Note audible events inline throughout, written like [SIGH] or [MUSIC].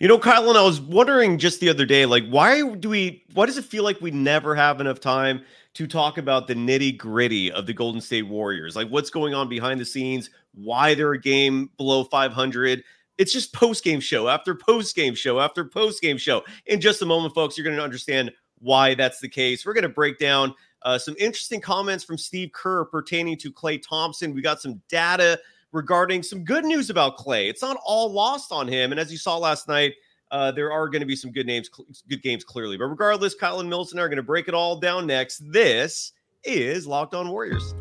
You know, Kylen, and I was wondering just the other day, like, why do we, why does it feel like we never have enough time to talk about the nitty gritty of the Golden State Warriors? Like, what's going on behind the scenes, why they're a game below 500. It's just post game show after post game show after post game show. In just a moment, folks, you're going to understand why that's the case. We're going to break down uh, some interesting comments from Steve Kerr pertaining to Klay Thompson. We got some data regarding some good news about Klay. It's not all lost on him. And as you saw last night, uh, there are going to be some good names, good games, clearly. But regardless, Kyle and Milton are going to break it all down next. This is Locked On Warriors.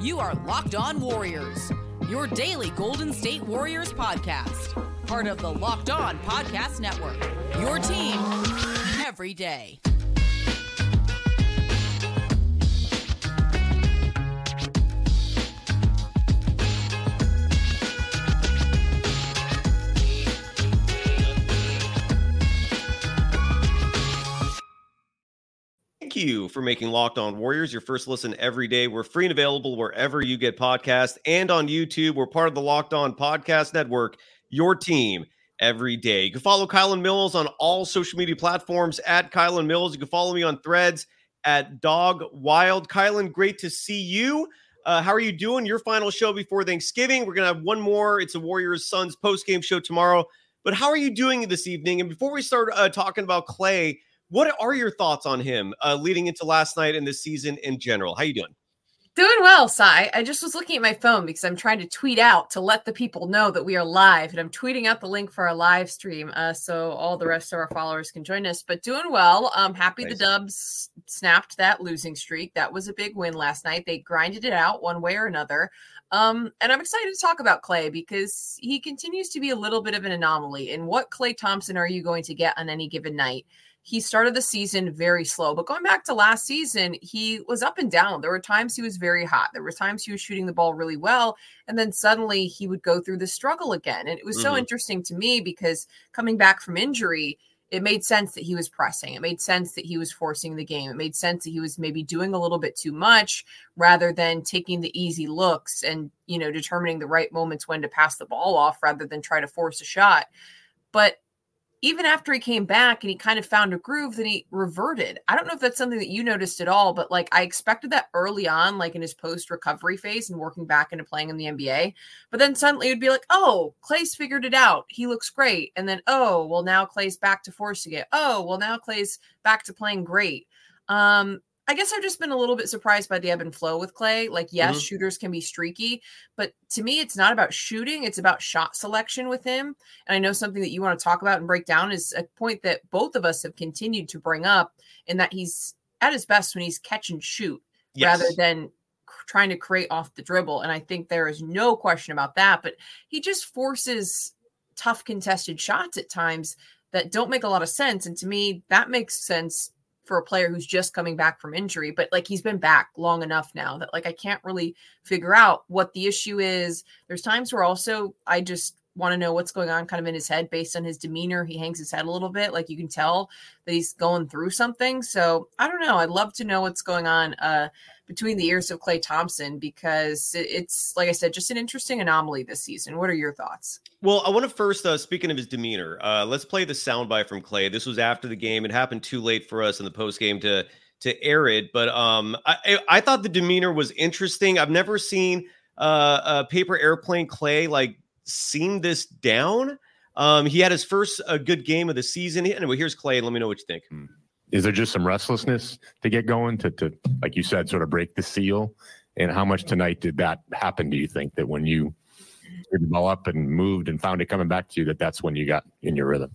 You are Locked On Warriors, your daily Golden State Warriors podcast, part of the Locked On Podcast Network. Your team every day. You for making Locked On Warriors your first listen every day. We're free and available wherever you get podcasts and on YouTube. We're part of the Locked On Podcast Network, your team every day. You can follow Kylen Mills on all social media platforms at Kylen Mills. You can follow me on threads at Dog Wild. Kylen, great to see you. Uh, how are you doing? Your final show before Thanksgiving. We're going to have one more. It's a Warriors Suns post game show tomorrow. But how are you doing this evening? And before we start uh, talking about Klay, what are your thoughts on him uh, leading into last night and this season in general? How are you doing? Doing well, Cy. I just was looking at my phone because I'm trying to tweet out to let the people know that we are live, and I'm tweeting out the link for our live stream uh, so all the rest of our followers can join us. But doing well. I'm um, happy nice. the Dubs snapped that losing streak. That was a big win last night. They grinded it out one way or another. Um, and I'm excited to talk about Klay because he continues to be a little bit of an anomaly. And what Klay Thompson are you going to get on any given night? He started the season very slow. But going back to last season, he was up and down. There were times he was very hot. There were times he was shooting the ball really well. And then suddenly he would go through the struggle again. And it was mm-hmm. so interesting to me because coming back from injury, it made sense that he was pressing. It made sense that he was forcing the game. It made sense that he was maybe doing a little bit too much rather than taking the easy looks and, you know, determining the right moments when to pass the ball off rather than try to force a shot. But even after he came back and he kind of found a groove, then he reverted. I don't know if that's something that you noticed at all, but like I expected that early on, like in his post recovery phase and working back into playing in the NBA. But then suddenly it would be like, oh, Klay's figured it out. He looks great. And then, oh, well, now Klay's back to forcing it. Oh, well, now Klay's back to playing great. Um, I guess I've just been a little bit surprised by the ebb and flow with Klay. Like, yes, mm-hmm. shooters can be streaky, but to me, it's not about shooting, it's about shot selection with him. And I know something that you want to talk about and break down is a point that both of us have continued to bring up in that he's at his best when he's catch and shoot yes. rather than trying to create off the dribble. And I think there is no question about that, but he just forces tough contested shots at times that don't make a lot of sense. And to me, that makes sense for a player who's just coming back from injury, but like he's been back long enough now that like I can't really figure out what the issue is. There's times where also I just want to know what's going on kind of in his head based on his demeanor. He hangs his head a little bit. Like you can tell that he's going through something. So I don't know. I'd love to know what's going on uh, between the ears of Klay Thompson because it's, like I said, just an interesting anomaly this season. What are your thoughts? Well, I want to first, uh, speaking of his demeanor, uh, let's play the soundbite from Klay. This was after the game. It happened too late for us in the post game to to air it, but um, I, I thought the demeanor was interesting. I've never seen uh, a paper airplane Klay like seem this down. Um, he had his first uh, good game of the season. Anyway, here's Klay. Let me know what you think. Hmm. Is there just some restlessness to get going to, to, like you said, sort of break the seal? And how much tonight did that happen? Do you think that when you ball up and moved and found it coming back to you, that that's when you got in your rhythm?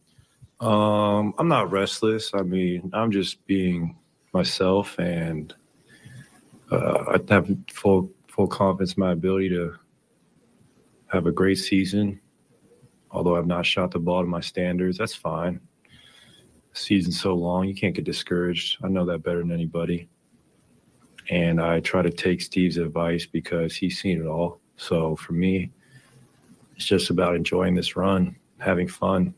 Um, I'm not restless. I mean, I'm just being myself, and uh, I have full full confidence in my ability to have a great season. Although I've not shot the ball to my standards, that's fine. The season's so long, you can't get discouraged. I know that better than anybody. And I try to take Steve's advice because he's seen it all. So for me, it's just about enjoying this run, having fun.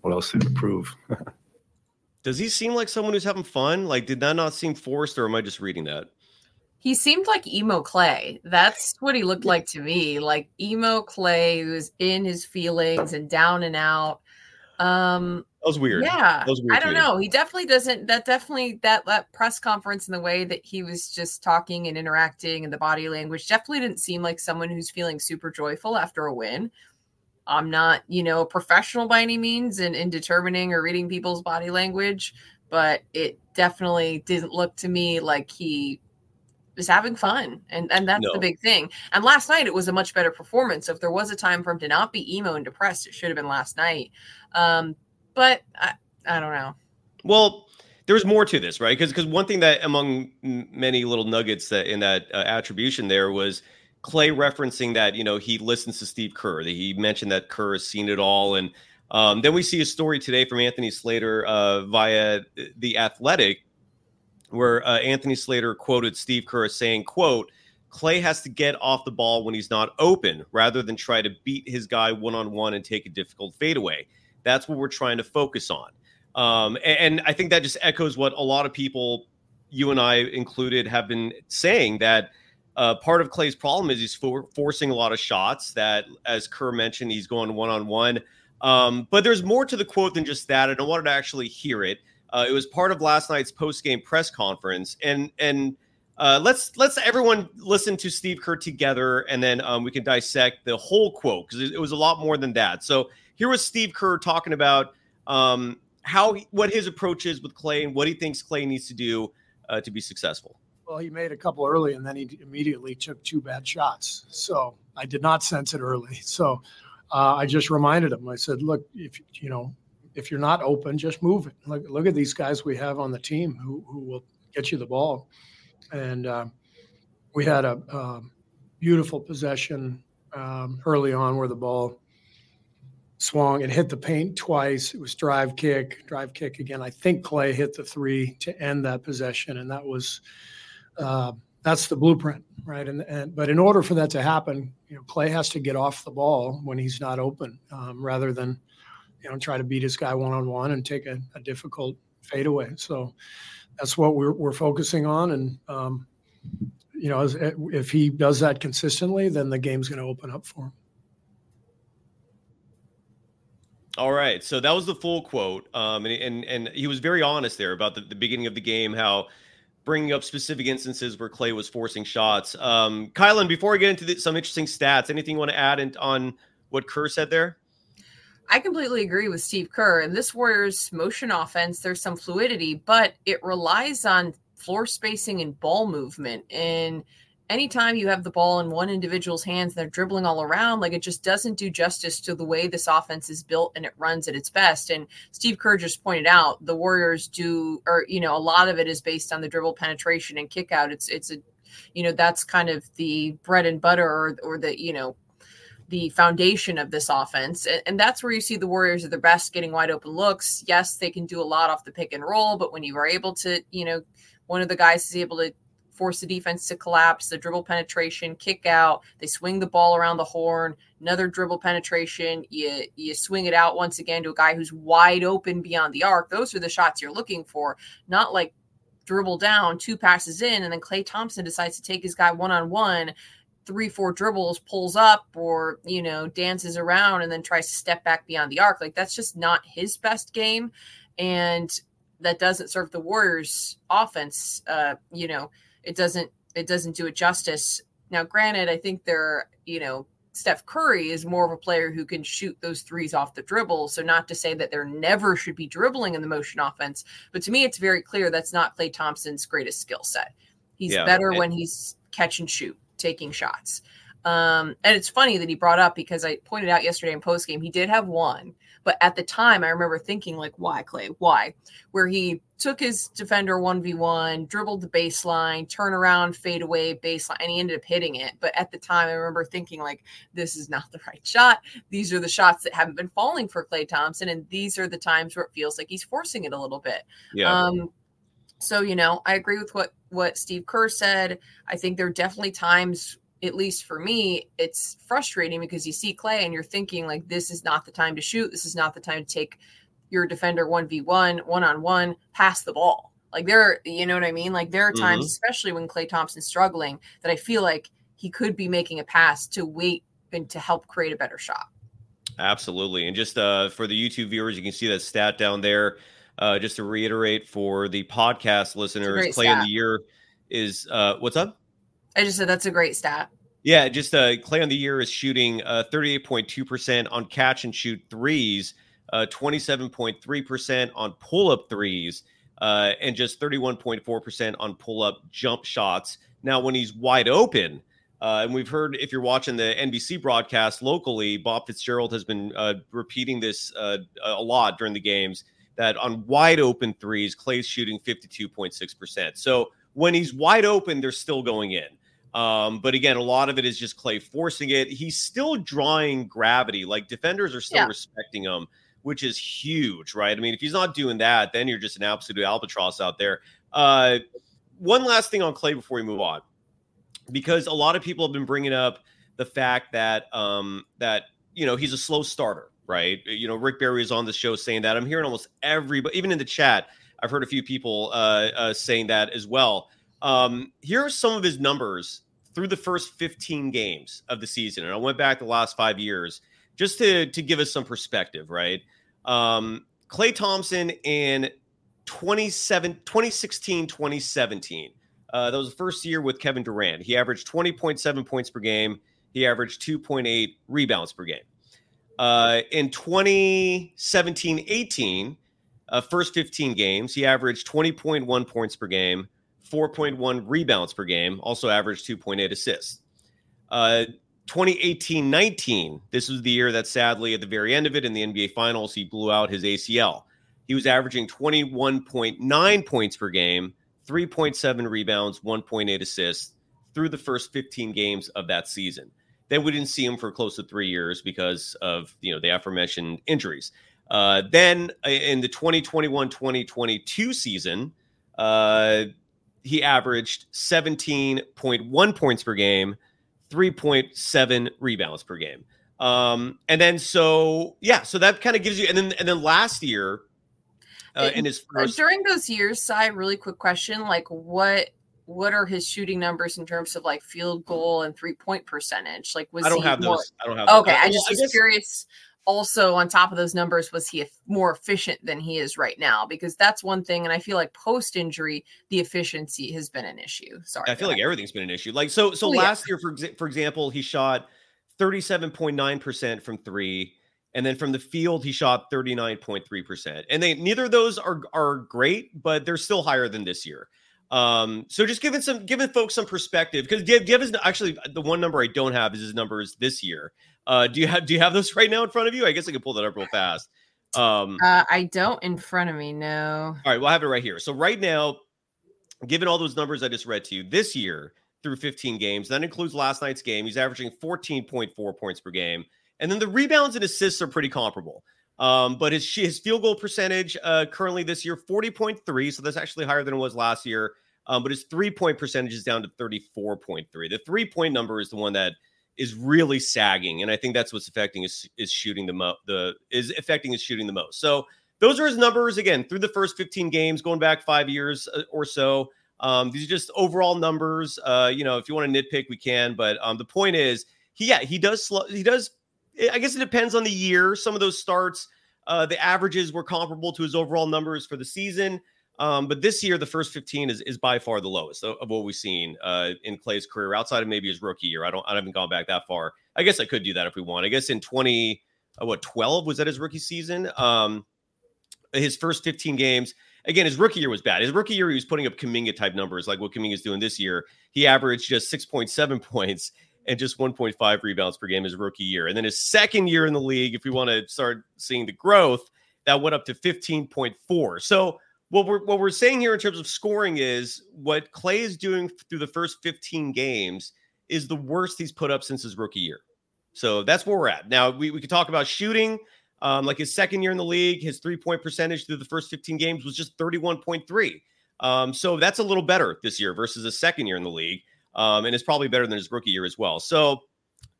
What else to prove? [LAUGHS] Does he seem like someone who's having fun? Like, did that not seem forced, or am I just reading that? He seemed like emo Klay. That's what he looked like to me. Like emo Klay, who was in his feelings and down and out. Um, That was weird. Yeah, was weird I don't know. He definitely doesn't. That definitely that that press conference and the way that he was just talking and interacting and the body language definitely didn't seem like someone who's feeling super joyful after a win. I'm not, you know, a professional by any means in, in determining or reading people's body language, but it definitely didn't look to me like he was having fun. And and that's No. the big thing. And last night it was a much better performance. So if there was a time for him to not be emo and depressed, it should have been last night. Um, but I, I don't know. Well, there's more to this, right? Because because one thing that among many little nuggets that in that uh, attribution there was Klay referencing that you know he listens to Steve Kerr. That he mentioned that Kerr has seen it all, and um, then we see a story today from Anthony Slater uh, via the Athletic, where uh, Anthony Slater quoted Steve Kerr saying, "quote Klay has to get off the ball when he's not open, rather than try to beat his guy one on one and take a difficult fadeaway. That's what we're trying to focus on." Um, a- and, I think that just echoes what a lot of people, you and I included, have been saying that uh, part of Klay's problem is he's for- forcing a lot of shots. That, as Kerr mentioned, he's going one on one. But there's more to the quote than just that, and I wanted to actually hear it. Uh, it was part of last night's post game press conference, and and uh, let's let's everyone listen to Steve Kerr together, and then um, we can dissect the whole quote because it, it was a lot more than that. So here was Steve Kerr talking about um, how what his approach is with Klay and what he thinks Klay needs to do uh, to be successful. Well, he made a couple early and then he immediately took two bad shots. So I did not sense it early. So uh, I just reminded him. I said, "Look, if you know, if you're not open, just move it. Look, look at these guys we have on the team who who will get you the ball." And uh, we had a, um beautiful possession um, early on where the ball swung and hit the paint twice. It was drive kick, drive kick again. I think Klay hit the three to end that possession, and that was uh, that's the blueprint, right? And and but in order for that to happen, you know, Klay has to get off the ball when he's not open, um, rather than you know try to beat his guy one on one and take a, a difficult fadeaway. So that's what we're we're focusing on, and um, you know, if he does that consistently, then the game's going to open up for him. All right, so that was the full quote, um, and, and and he was very honest there about the, the beginning of the game, how bringing up specific instances where Klay was forcing shots. Um, Kylen, before we get into the, some interesting stats, anything you want to add in, on what Kerr said there? I completely agree with Steve Kerr. In this Warriors motion offense, there's some fluidity, but it relies on floor spacing and ball movement. And anytime you have the ball in one individual's hands, and they're dribbling all around, like it just doesn't do justice to the way this offense is built and it runs at its best. And Steve Kerr just pointed out the Warriors do, or, you know, a lot of it is based on the dribble penetration and kick out. It's, it's a, you know, that's kind of the bread and butter or, or the, you know, the foundation of this offense. And, and that's where you see the Warriors are the best getting wide open looks. Yes, they can do a lot off the pick and roll, but when you are able to, you know, one of the guys is able to force the defense to collapse, the dribble penetration, kick out, they swing the ball around the horn, another dribble penetration, you you swing it out once again to a guy who's wide open beyond the arc. Those are the shots you're looking for, not like dribble down, two passes in, and then Klay Thompson decides to take his guy one on one, three, four dribbles, pulls up, or you know, dances around and then tries to step back beyond the arc. Like that's just not his best game. And that doesn't serve the Warriors offense. Uh, you know, it doesn't it doesn't do it justice. Now, granted, I think they're, you know, Steph Curry is more of a player who can shoot those threes off the dribble. So, not to say that there never should be dribbling in the motion offense, but to me, it's very clear that's not Klay Thompson's greatest skill set. He's Yeah, better and- when he's catch and shoot, taking shots. Um, and it's funny that he brought up because I pointed out yesterday in post game he did have one, but at the time I remember thinking like, why Klay? Why? Where he took his defender one v one, dribbled the baseline, turn around, fade away baseline, and he ended up hitting it. But at the time I remember thinking like, this is not [LAUGHS] the right shot. These are the shots that haven't been falling for Klay Thompson, and these are the times where it feels like he's forcing it a little bit. Yeah, Um, so you know, I agree with what what Steve Kerr said. I think there are definitely times, at least for me, it's frustrating because you see Klay and you're thinking like, this is not the time to shoot. This is not the time to take your defender one v one, one on one, pass the ball. Like there, you know what I mean? Like there are times, especially when Klay Thompson's struggling, that I feel like he could be making a pass to wait and to help create a better shot. Absolutely. And just uh, for the YouTube viewers, you can see that stat down there. Uh, just to reiterate for the podcast listeners, Klay stat. of the year is uh, what's up? I just said that's a great stat. Yeah, just uh, Klay on the year is shooting uh, 38.2% on catch and shoot threes, uh, 27.3% on pull up threes, uh, and just 31.4% on pull up jump shots. Now, when he's wide open, uh, and we've heard if you're watching the NBC broadcast locally, Bob Fitzgerald has been uh, repeating this uh, a lot during the games that on wide open threes, Klay's shooting 52.6%. So when he's wide open, they're still going in. Um, but again, a lot of it is just Klay forcing it. He's still drawing gravity. Like defenders are still Yeah. respecting him, which is huge, right? I mean, if he's not doing that, then you're just an absolute albatross out there. Uh, one last thing on Klay before we move on, because a lot of people have been bringing up the fact that um, that you know he's a slow starter, right? You know, Rick Barry is on the show saying that. I'm hearing almost everybody, even in the chat, I've heard a few people uh, uh, saying that as well. Um, here are some of his numbers through the first 15 games of the season, and I went back the last five years just to to give us some perspective, right? Um, Klay Thompson in 27, 2016, 2017. Uh, that was the first year with Kevin Durant. He averaged 20.7 points per game. He averaged 2.8 rebounds per game. Uh, in 2017 18, uh, first 15 games, he averaged 20.1 points per game, 4.1 rebounds per game, also averaged 2.8 assists. Uh, 2018 19, this was the year that sadly, at the very end of it in the NBA Finals, he blew out his ACL. He was averaging 21.9 points per game, 3.7 rebounds, 1.8 assists through the first 15 games of that season. Then we didn't see him for close to three years because of you know the aforementioned injuries. Uh, then uh, in the 2021-2022 season, uh, he averaged 17.1 points per game, 3.7 rebounds per game. Um, and then so yeah, so that kind of gives you and then and then last year uh, in his Uh, first during those years, Cy, really quick question: like, what what are his shooting numbers in terms of like field goal and three point percentage? Like, was I don't have more- those. I don't have. Okay, those. I just was guess- curious. Also, on top of those numbers, was he more efficient than he is right now? Because that's one thing, and I feel like post injury, the efficiency has been an issue. Sorry, I feel like everything's been an issue. Like so, so Oh, yeah. last year, for for example, he shot thirty seven point nine percent from three, and then from the field he shot thirty nine point three percent. And they neither of those are are great, but they're still higher than this year. Um, so just giving some giving folks some perspective because give give us actually the one number I don't have is his numbers this year. Uh, do you have do you have those [LAUGHS] right now in front of you? I guess I can pull that up real fast. Um, Uh, I don't in front of me. No. all right, we'll have it right here. So right now, given all those numbers I just read to you, this year through 15 games, that includes last night's game, he's averaging 14.4 points per game, and then the rebounds and assists are pretty comparable. Um, but his his field goal percentage uh, currently this year 40.3, so that's actually higher than it was last year. Um, but his three point percentage is down to 34.3. The three point number is the one that is really sagging, and I think that's what's affecting his is shooting the mo- the is affecting his shooting the most. So those are his numbers again through the first 15 games, going back five years uh, or so. Um, these are just overall numbers. Uh, you know, if you want to nitpick, we can. But um, the point is, he yeah, he does slow. He does. I guess it depends on the year. Some of those starts, uh, the averages were comparable to his overall numbers for the season. Um, but this year, the first 15 is, is by far the lowest of, of what we've seen uh, in Klay's career, outside of maybe his rookie year. I don't, I haven't gone back that far. I guess I could do that if we want. I guess in 20, uh, what 12 was that his rookie season? Um, his first 15 games. Again, his rookie year was bad. His rookie year, he was putting up Kuminga type numbers, like what Kuminga is doing this year. He averaged just 6.7 [LAUGHS] points and just 1.5 rebounds per game his rookie year. And then his second year in the league, if we want to start seeing the growth, that went up to 15.4. So what we're what we're saying here in terms of scoring is what Klay is doing through the first 15 games is the worst he's put up since his rookie year. So that's where we're at. Now we, we could talk about shooting. Um, like his second year in the league, his three-point percentage through the first 15 games was just 31.3. Um, so that's a little better this year versus his second year in the league. Um, and it's probably better than his rookie year as well. So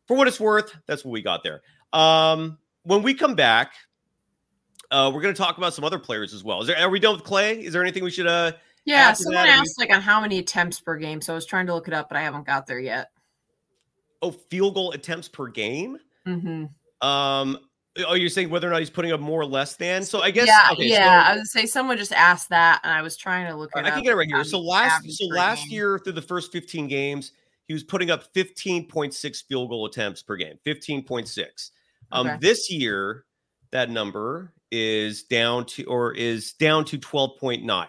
for what it's worth, that's what we got there. Um, when we come back, uh, we're going to talk about some other players as well. Is there, are we done with Klay? Is there anything we should? Uh, Yeah, someone asked like on how many attempts per game. So I was trying to look it up, but I haven't got there yet. oh, field goal attempts per game. hmm Um, Oh, you're saying whether or not he's putting up more or less than? So I guess yeah, okay, yeah. so- I would say someone just asked that, and I was trying to look. It right, I can get it right here. Um, So last so last game. year through the first 15 games, he was putting up 15.6 field goal attempts per game. 15.6. Um Okay. this year that number is down to or is down to 12.9.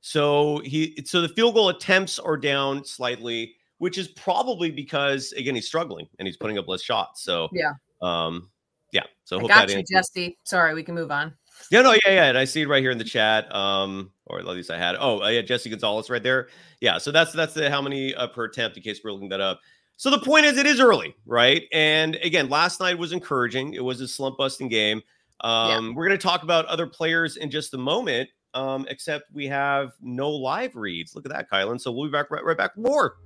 So he so the field goal attempts are down slightly, which is probably because again he's struggling and he's putting up less shots. So Yeah. um yeah. So I got you, Jesse. Sorry, we can move on. yeah, no, yeah, yeah. And I see it right here in the chat. Um, or at least I had. Oh, yeah, Jesse Gonzalez right there. Yeah, so that's that's the how many uh, per attempt in case we're looking that up. So the point is, it is early, right? And again, last night was encouraging. It was a slump busting game. Um, We're going to talk about other players in just a moment. Um, except we have no live reads. Look at that, Kylen. So we'll be back right, right back with more.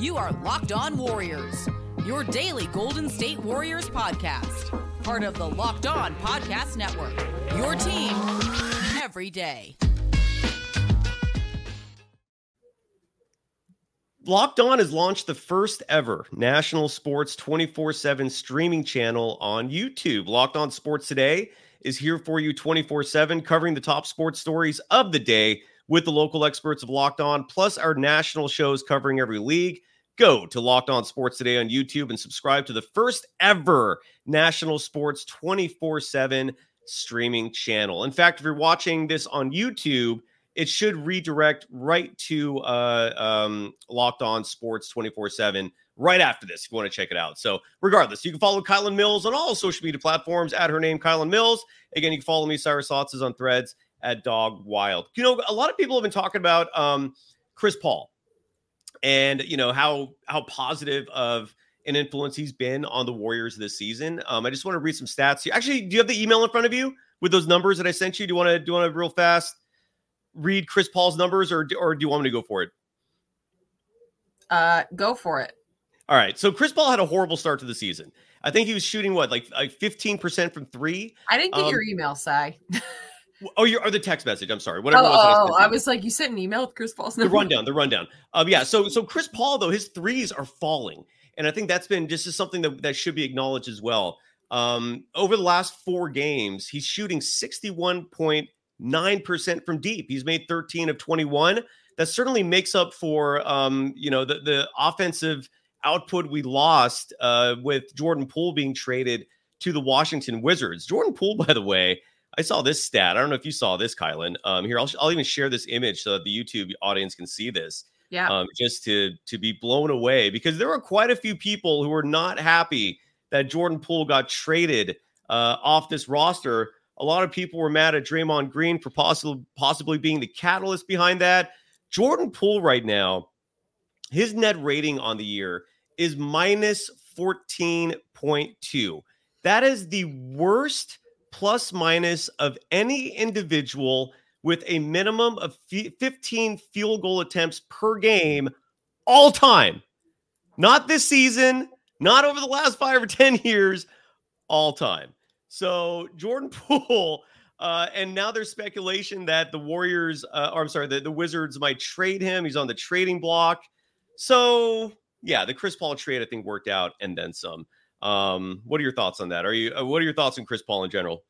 You are Locked On Warriors, your daily Golden State Warriors podcast. Part of the Locked On Podcast Network. Your team every day. Locked On has launched the first ever national sports 24 7 streaming channel on YouTube. Locked On Sports Today is here for you 24 7, covering the top sports stories of the day with the local experts of Locked On, plus our national shows covering every league. Go to Locked On Sports Today on YouTube and subscribe to the first ever national sports 24 7 streaming channel. In fact, if you're watching this on YouTube, it should redirect right to uh, um, Locked On Sports 24 7 right after this if you want to check it out. So, regardless, you can follow Kylen Mills on all social media platforms at her name, Kylen Mills. Again, you can follow me, Cyrus is on threads at Dog Wild. You know, a lot of people have been talking about um, Chris Paul and you know how how positive of an influence he's been on the Warriors this season. Um, I just want to read some stats. Actually, do you have the email in front of you with those numbers that I sent you? Do you want to do you want to real fast read Chris Paul's numbers, or or do you want me to go for it? Uh, go for it. All right. So Chris Paul had a horrible start to the season. I think he was shooting what like like fifteen percent from three. I didn't get Um, your email, Cy. Oh, your or the text message. I'm sorry. Oh, Whatever. it was I oh, I was like, you sent an email with Chris Paul's the rundown, the rundown. Um, yeah. So so Chris Paul though his threes are falling, and I think that's been just is something that that should be acknowledged as well. Um, over the last four games, he's shooting sixty one point nine percent from deep. He's made thirteen of twenty one. That certainly makes up for um, you know the the offensive output we lost uh, with Jordan Poole being traded to the Washington Wizards. Jordan Poole, by the way, I saw this stat. I don't know if you saw this, Kylen. Um, here, I'll, I'll even share this image so that the YouTube audience can see this. Yeah. Um, just to to be blown away because there were quite a few people who were not happy that Jordan Poole got traded uh, off this roster. A lot of people were mad at Draymond Green for possibly possibly being the catalyst behind that. Jordan Poole right now, his net rating on the year is minus 14.2. That is the worst plus minus of any individual with a minimum of 15 field goal attempts per game all time. Not this season, not over the last five or 10 years, all time. So Jordan [LAUGHS] Poole, uh, and now there's speculation that the Warriors, uh, or I'm sorry, the, the Wizards might trade him. He's on the trading block. So yeah, the Chris Paul trade I think worked out and then some. Um, what are your thoughts on that? Are you uh, what are your thoughts on Chris Paul in general?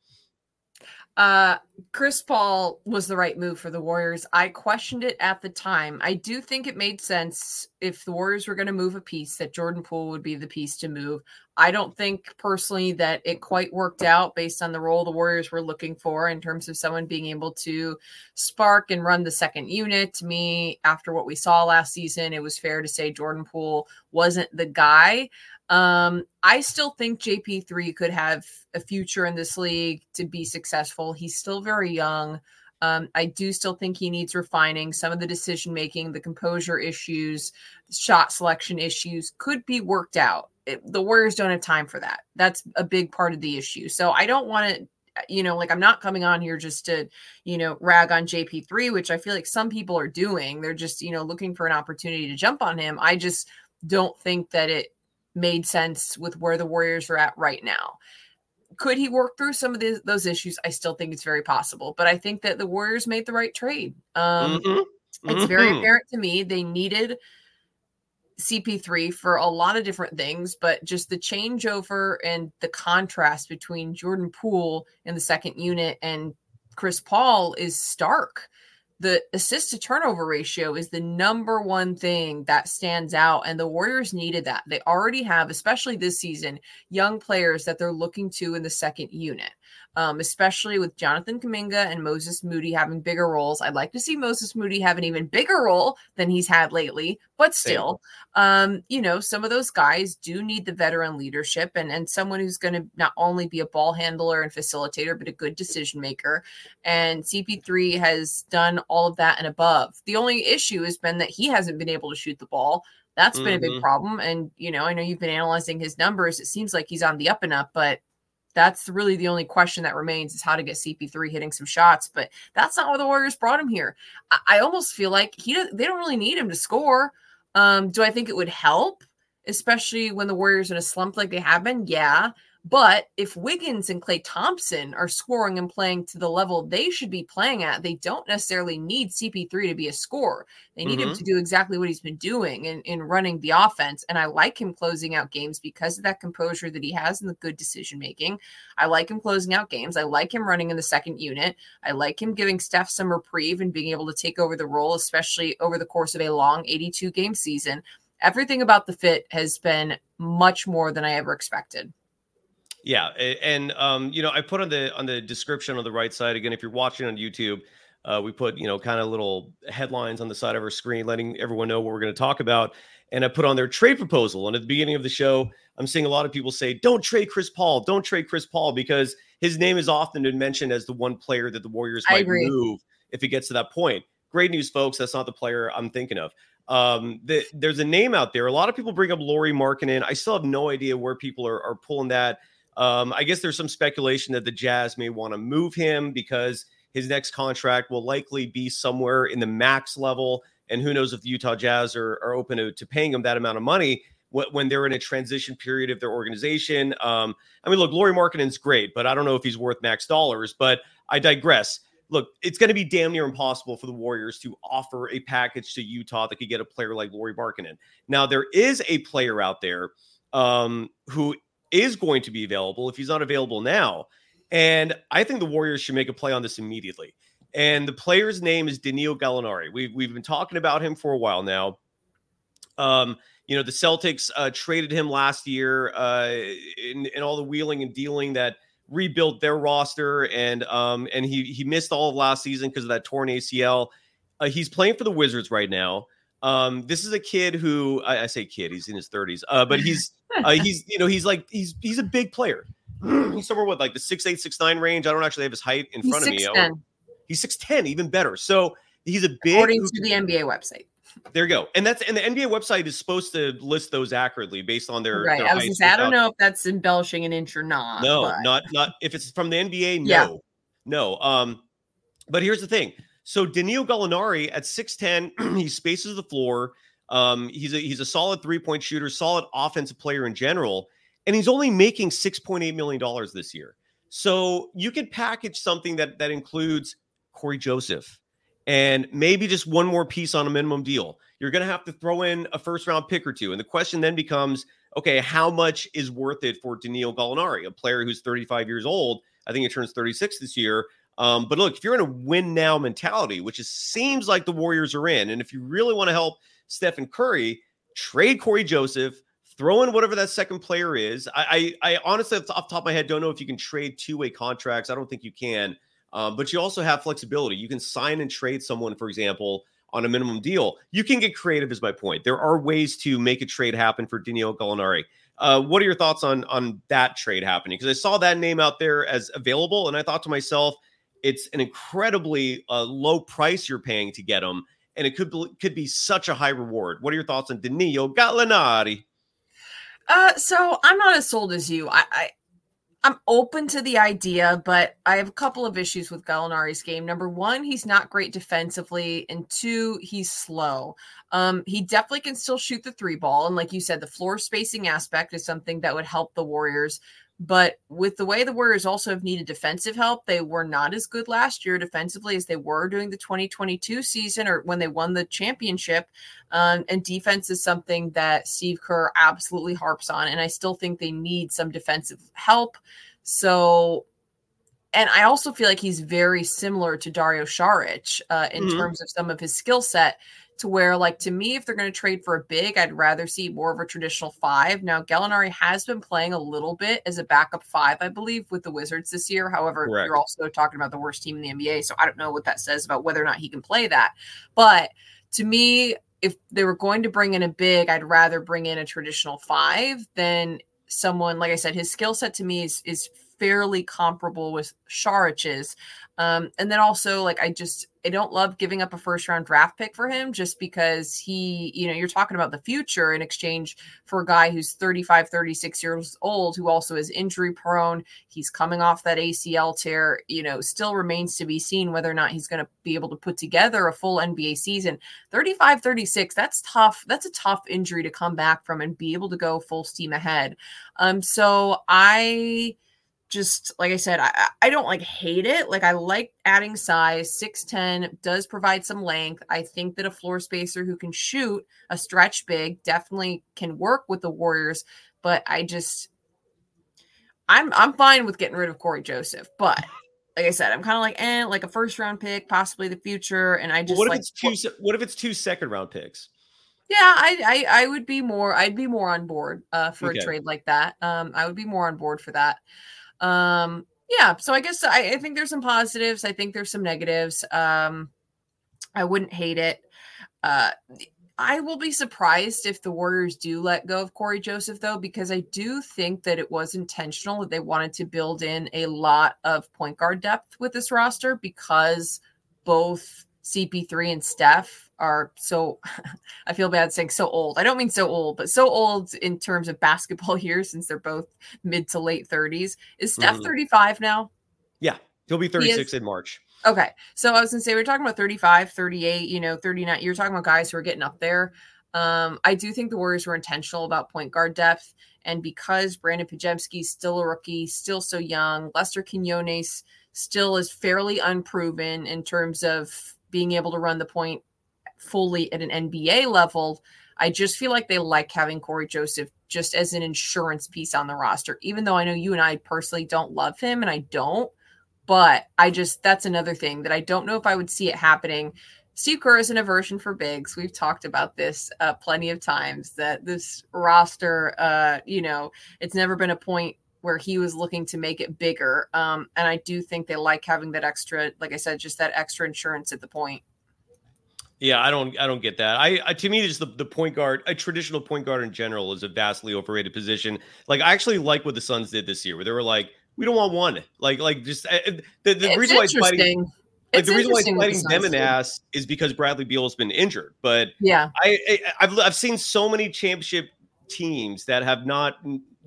Uh, Chris Paul was the right move for the Warriors. I questioned it at the time. I do think it made sense if the Warriors were going to move a piece that Jordan Poole would be the piece to move. I don't think personally that it quite worked out based on the role the Warriors were looking for in terms of someone being able to spark and run the second unit. To me, after what we saw last season, it was fair to say Jordan Poole wasn't the guy. Um, I still think JP3 could have a future in this league to be successful. He's still very young. Um, I do still think he needs refining. Some of the decision making, the composure issues, shot selection issues could be worked out. It, the Warriors don't have time for that. That's a big part of the issue. So I don't want to, you know, like I'm not coming on here just to, you know, rag on JP3, which I feel like some people are doing. They're just, you know, looking for an opportunity to jump on him. I just don't think that it made sense with where the Warriors are at right now. Could he work through some of the, those issues? I still think it's very possible, but I think that the Warriors made the right trade. Um, Mhm. It's very Mhm. apparent to me they needed CP3 for a lot of different things, but just the changeover and the contrast between Jordan Poole in the second unit and Chris Paul is stark. The assist to turnover ratio is the number one thing that stands out, and the Warriors needed that. They already have, especially this season, young players that they're looking to in the second unit um, especially with Jonathan Kuminga and Moses Moody having bigger roles. I'd like to see Moses Moody have an even bigger role than he's had lately, but still, um, you know, some of those guys do need the veteran leadership and, and someone who's going to not only be a ball handler and facilitator, but a good decision maker. And CP3 has done all of that and above. The only issue has been that he hasn't been able to shoot the ball. That's been mm-hmm. a big mm-hmm. problem. And, you know, I know you've been analyzing his numbers. It seems like he's on the up and up, but that's really the only question that remains is how to get CP3 hitting some shots. But that's not why the Warriors brought him here. I, I almost feel like he they don't really need him to score. Um, do I think it would help, especially when the Warriors in a slump like they have been? Yeah. But if Wiggins and Klay Thompson are scoring and playing to the level they should be playing at, they don't necessarily need CP3 to be a scorer. They need mm-hmm. him to do exactly what he's been doing in, in running the offense. And I like him closing out games because of that composure that he has and the good decision making. I like him closing out games. I like him running in the second unit. I like him giving Steph some reprieve and being able to take over the role, especially over the course of a long 82 game season. Everything about the fit has been much more than I ever expected. Yeah, and um, you know, I put on the on the description on the right side again. If you're watching on YouTube, uh, we put you know kind of little headlines on the side of our screen, letting everyone know what we're going to talk about. And I put on their trade proposal. And at the beginning of the show, I'm seeing a lot of people say, "Don't trade Chris Paul. Don't trade Chris Paul," because his name is often been mentioned as the one player that the Warriors might move if it gets to that point. Great news, folks. That's not the player I'm thinking of. Um, the, there's a name out there. A lot of people bring up Lauri Markkanen. I still have no idea where people are, are pulling that um, I guess there's some speculation that the Jazz may want to move him because his next contract will likely be somewhere in the max level. And who knows if the Utah Jazz are, are open to, to paying him that amount of money when they're in a transition period of their organization. Um, I mean, look, Lauri Markkanen's great, but I don't know if he's worth max dollars. But I digress. Look, it's going to be damn near impossible for the Warriors to offer a package to Utah that could get a player like Lauri Markkanen. Now, there is a player out there um, who is going to be available if he's not available now. And I think the Warriors should make a play on this immediately. And the player's name is Danilo Gallinari. We've, we've been talking about him for a while now. Um, you know, the Celtics uh, traded him last year uh, in, in all the wheeling and dealing that rebuilt their roster, and um, and he he missed all of last season because of that torn ACL. Uh, he's playing for the Wizards right now. Um, this is a kid who I, I say kid, he's in his 30s, uh, but [LAUGHS] he's uh, he's you know he's like he's he's a big player. [CLEARS THROAT] he's somewhere with like the six eight six nine range. I don't actually have his height in front he's of me. He's six ten, even better. So he's a big. According to the NBA website. There you go, and that's and the NBA website is supposed to list those accurately based on their right. Their I was gonna say I don't know if that's embellishing an inch or not. No, but... not not if it's from the NBA. No, yeah. no. Um, but here's the thing. So Danilo Gallinari at 6'10, [CLEARS THROAT] he spaces the floor. Um, he's a he's a solid three-point shooter, solid offensive player in general, and he's only making $6.8 million this year. So you could package something that that includes Cory Joseph and maybe just one more piece on a minimum deal. You're going to have to throw in a first round pick or two. And the question then becomes okay, how much is worth it for Danilo Gallinari, a player who's 35 years old? I think he turns 36 this year. Um, but look, if you're in a win now mentality, which seems like the Warriors are in, and if you really want to help Stephen Curry, trade Cory Joseph, throw in whatever that second player is. I, I, I honestly, off the top of my head, don't know if you can trade two way contracts. I don't think you can. Um, but you also have flexibility. You can sign and trade someone, for example, on a minimum deal. You can get creative, is my point. There are ways to make a trade happen for Danilo Gallinari. Uh, what are your thoughts on on that trade happening? Because I saw that name out there as available, and I thought to myself, it's an incredibly uh, low price you're paying to get him, and it could be, could be such a high reward. What are your thoughts on Danilo Gallinari? Uh, so I'm not as sold as you. I, I I'm open to the idea, but I have a couple of issues with Gallinari's game. Number one, he's not great defensively, and two, he's slow. Um, he definitely can still shoot the three ball, and like you said, the floor spacing aspect is something that would help the Warriors. But with the way the Warriors also have needed defensive help, they were not as good last year defensively as they were during the 2022 season or when they won the championship. Um, and defense is something that Steve Kerr absolutely harps on. And I still think they need some defensive help. So, and I also feel like he's very similar to Dario Saric uh, in mm-hmm. terms of some of his skill set to where, like, to me, if they're going to trade for a big, I'd rather see more of a traditional five. Now, Gallinari has been playing a little bit as a backup five, I believe, with the Wizards this year. However, Correct. you're also talking about the worst team in the NBA. So I don't know what that says about whether or not he can play that. But to me, if they were going to bring in a big, I'd rather bring in a traditional five than someone, like I said, his skill set to me is, is fairly comparable with Saric's. Um, and then also, like, I just I don't love giving up a first round draft pick for him just because he, you know, you're talking about the future in exchange for a guy who's 35, 36 years old, who also is injury prone. He's coming off that ACL tear, you know, still remains to be seen whether or not he's going to be able to put together a full NBA season. 35, 36, that's tough. That's a tough injury to come back from and be able to go full steam ahead. Um, so I, just like I said, I, I don't like hate it. Like I like adding size. 6'10 does provide some length. I think that a floor spacer who can shoot a stretch big definitely can work with the Warriors. But I just I'm I'm fine with getting rid of Cory Joseph. But like I said, I'm kind of like, eh, like a first round pick, possibly the future. And I just well, what like, if it's two what if it's two second round picks? Yeah, I, I, I would be more I'd be more on board uh, for okay. a trade like that. Um, I would be more on board for that. Um, yeah, so I guess I, I think there's some positives. I think there's some negatives. Um, I wouldn't hate it. Uh, I will be surprised if the Warriors do let go of Cory Joseph, though, because I do think that it was intentional that they wanted to build in a lot of point guard depth with this roster because both CP3 and Steph are so [LAUGHS] I feel bad saying so old. I don't mean so old, but so old in terms of basketball [LAUGHS] years since they're both mid to late 30s. Is Steph mm-hmm. 35 now? Yeah, he'll be 36 he in March. Okay. So I was going to say, we are talking about 35, 38, you know, 39. You're talking about guys who are getting up there. Um, I do think the Warriors were intentional about point guard depth. And because Brandon Podziemski's still a rookie, still so young, Lester Quinones still is fairly unproven in terms of being able to run the point fully at an NBA level. I just feel like they like having Cory Joseph just as an insurance piece on the roster, even though I know you and I personally don't love him and I don't. But I just, that's another thing that I don't know if I would see it happening. Steve Kerr is an aversion for bigs. We've talked about this uh, plenty of times that this roster, uh, you know, it's never been a point where he was looking to make it bigger. Um, and I do think they like having that extra, like I said, just that extra insurance at the point. Yeah, I don't I don't get that. I, I to me just the, the point guard, a traditional point guard in general is a vastly overrated position. Like I actually like what the Suns did this year where they were like, we don't want one. Like like just uh, the, the reason why it's fighting like the reason why it's fighting them in ass is because Bradley Beal has been injured. But yeah, I, I have I've seen so many championship teams that have not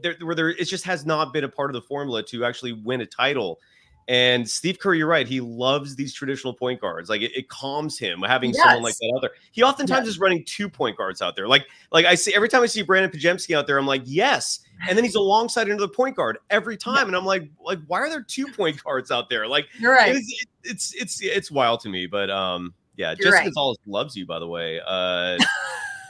there where there it just has not been a part of the formula to actually win a title. And Steve Kerr, you're right. He loves these traditional point guards. Like it, it calms him having yes. someone like that out there. He oftentimes yes. is running two point guards out there. Like, like I see every time I see Brandon Podziemski out there, I'm like, yes. And then he's alongside another point guard every time, yeah. and I'm like, like why are there two point guards out there? Like, you're right. It's it's, it's it's wild to me. But um, yeah, you're Jesse right. Gonzalez loves you, by the way. Uh,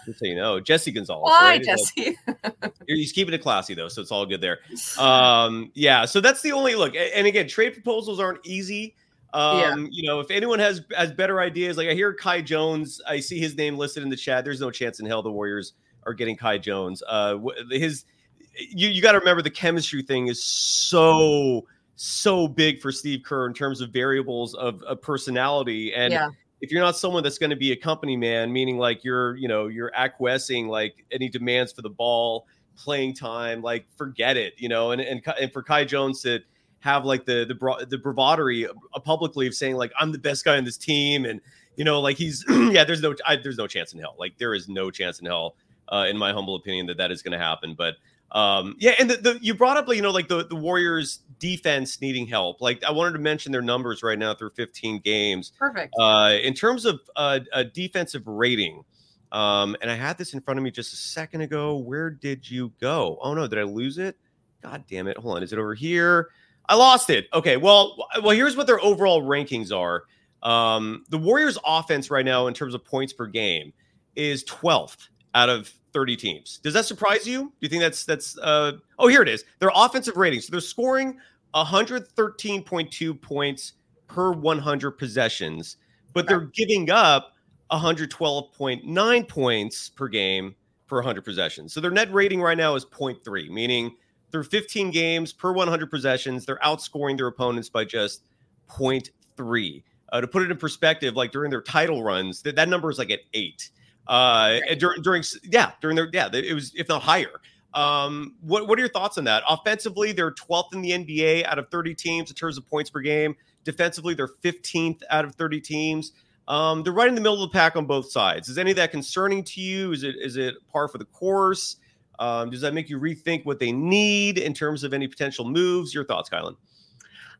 just so you know, Jesse Gonzalez. Why, right? Jesse? [LAUGHS] he's keeping it classy though, so it's all good there. [LAUGHS] Um, yeah, so that's the only look. And again, trade proposals aren't easy. Um, yeah. you know, if anyone has has better ideas, like I hear Kai Jones, I see his name listed in the chat. There's no chance in hell the Warriors are getting Kai Jones. Uh, his you you got to remember the chemistry thing is so so big for Steve Kerr in terms of variables of, of personality and yeah if you're not someone that's going to be a company man, meaning like you're, you know, you're acquiescing like any demands for the ball, playing time, like forget it, you know, and and, and for Kai Jones to have like the the bra- the bravadory publicly of saying like I'm the best guy on this team, and you know, like he's [CLEARS THROAT] yeah, there's no I, there's no chance in hell, like there is no chance in hell, uh, in my humble opinion, that that is going to happen, but. Um, yeah, and the, the, you brought up, you know, like the, the Warriors defense needing help. Like I wanted to mention their numbers right now through 15 games. Perfect. Uh, in terms of uh, a defensive rating, um, and I had this in front of me just a second ago. Where did you go? Oh no, did I lose it? God damn it. Hold on. Is it over here? I lost it. Okay. Well, well, here's what their overall rankings are. Um, the Warriors offense right now in terms of points per game is 12th out of 30 teams. Does that surprise you? Do you think that's that's uh oh here it is. Their offensive rating. So they're scoring 113.2 points per 100 possessions, but they're giving up 112.9 points per game per 100 possessions. So their net rating right now is 0.3, meaning through 15 games per 100 possessions, they're outscoring their opponents by just 0.3. Uh, to put it in perspective, like during their title runs, that, that number is like at eight. Uh, right. during, during, yeah, during their, yeah, it was, if not higher. Um, what, what are your thoughts on that? Offensively, they're 12th in the NBA out of 30 teams in terms of points per game. Defensively, they're 15th out of 30 teams. Um, they're right in the middle of the pack on both sides. Is any of that concerning to you? Is it is it par for the course? Um, does that make you rethink what they need in terms of any potential moves? Your thoughts, Kylen?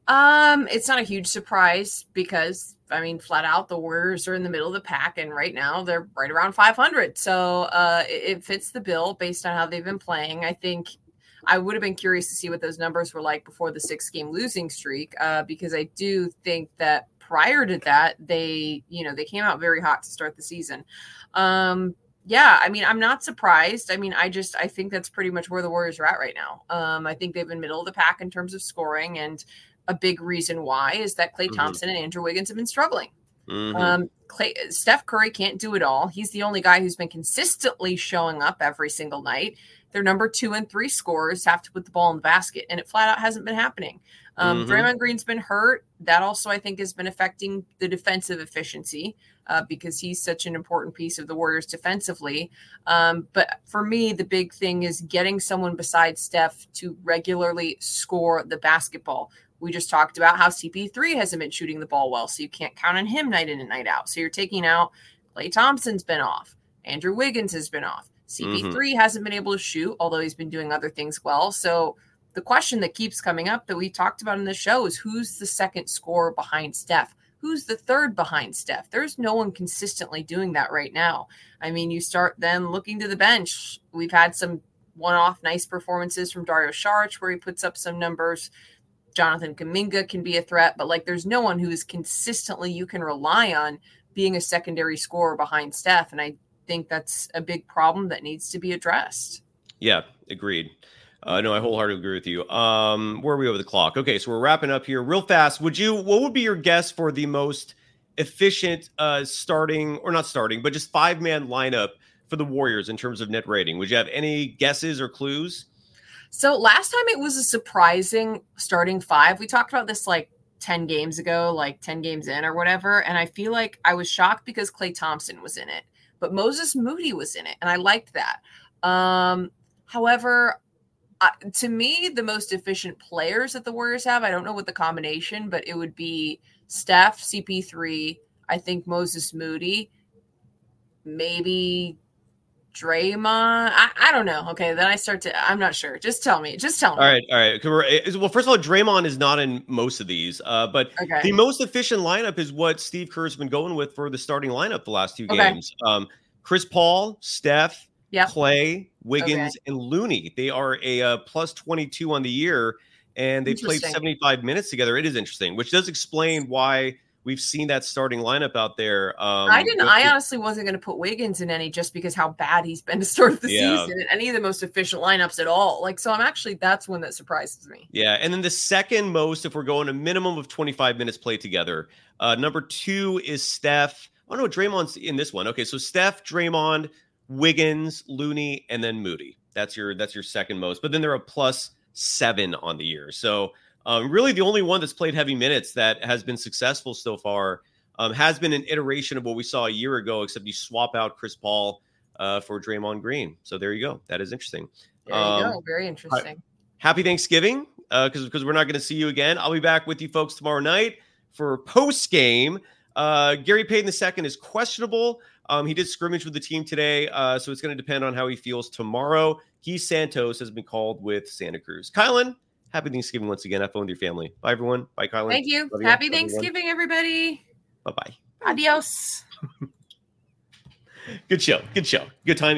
Um, it's not a huge surprise because I mean, flat out, the Warriors are in the middle of the pack, and right now they're right around 500. So uh, it, it fits the bill based on how they've been playing. I think I would have been curious to see what those numbers were like before the six game losing streak, uh, because I do think that prior to that, they, you know, they came out very hot to start the season. Um, yeah, I mean, I'm not surprised. I mean, I just I think that's pretty much where the Warriors are at right now. Um, I think they've been middle of the pack in terms of scoring, and a big reason why is that Klay mm-hmm. Thompson and Andrew Wiggins have been struggling. Mm-hmm. Um, Klay, Steph Curry can't do it all. He's the only guy who's been consistently showing up every single night. Their number two and three scorers have to put the ball in the basket, and it flat out hasn't been happening. Um, mm-hmm. Draymond Green's been hurt. That also, I think, has been affecting the defensive efficiency uh, because he's such an important piece of the Warriors defensively. Um, but for me, the big thing is getting someone besides Steph to regularly score the basketball. We just talked about how CP3 hasn't been shooting the ball well, so you can't count on him night in and night out. So you're taking out Klay Thompson's been off, Andrew Wiggins has been off. CP3 mm-hmm. hasn't been able to shoot, although he's been doing other things well. So the question that keeps coming up that we talked about in the show is who's the second scorer behind Steph? Who's the third behind Steph? There's no one consistently doing that right now. I mean, you start then looking to the bench. We've had some one off nice performances from Dario Saric where he puts up some numbers. Jonathan Kuminga can be a threat, but like there's no one who is consistently you can rely on being a secondary scorer behind Steph. And I think that's a big problem that needs to be addressed. Yeah, agreed. Uh, no, I wholeheartedly agree with you. Um, where are we over the clock? Okay, so we're wrapping up here real fast. Would you? What would be your guess for the most efficient uh, starting or not starting, but just five man lineup for the Warriors in terms of net rating? Would you have any guesses or clues? So last time it was a surprising starting five. We talked about this like 10 games ago, like 10 games in or whatever. And I feel like I was shocked because Klay Thompson was in it, but Moses Moody was in it. And I liked that. Um, however, to me, the most efficient players that the Warriors have, I don't know what the combination, but it would be Steph, CP3, I think Moses Moody, maybe Draymond. I, I don't know. Okay, then I start to. I'm not sure. Just tell me. Just tell me. All right, all right. Well, first of all, Draymond is not in most of these, uh, but okay. the most efficient lineup is what Steve Kerr's been going with for the starting lineup the last two okay. games. Um, Chris Paul, Steph, yep. Klay, Wiggins, okay. and Looney. They are a uh, plus 22 on the year, and they played 75 minutes together. It is interesting, which does explain why we've seen that starting lineup out there. Um, I didn't. I honestly wasn't going to put Wiggins in any just because how bad he's been [LAUGHS] to start the yeah. season in any of the most efficient lineups at all. Like, so I'm actually that's one that surprises me. Yeah, and then the second most, if we're going a minimum of 25 minutes played together, uh, number two is Steph. Oh no, Draymond's in this one. Okay, so Steph, Draymond, Wiggins, Looney, and then Moody. That's your that's your second most. But then they're a plus seven on the year. So um, really, the only one that's played heavy minutes that has been successful so far um, has been an iteration of what we saw a year ago, except you swap out Chris Paul uh, for Draymond Green. So there you go. That is interesting. There you um, go. Very interesting. Happy Thanksgiving, because uh, because we're not going to see you again. I'll be back with you folks tomorrow night for post game. Uh, Gary Payton II is questionable. Um, he did scrimmage with the team today, uh, so it's going to depend on how he feels tomorrow. Gui Santos has been called with Santa Cruz. Kylen, happy Thanksgiving once again. Have fun with your family. Bye, everyone. Bye, Kylen. Thank you. Love happy you. Thanksgiving, everybody. Bye bye. Adios. [LAUGHS] Good show. Good show. Good time.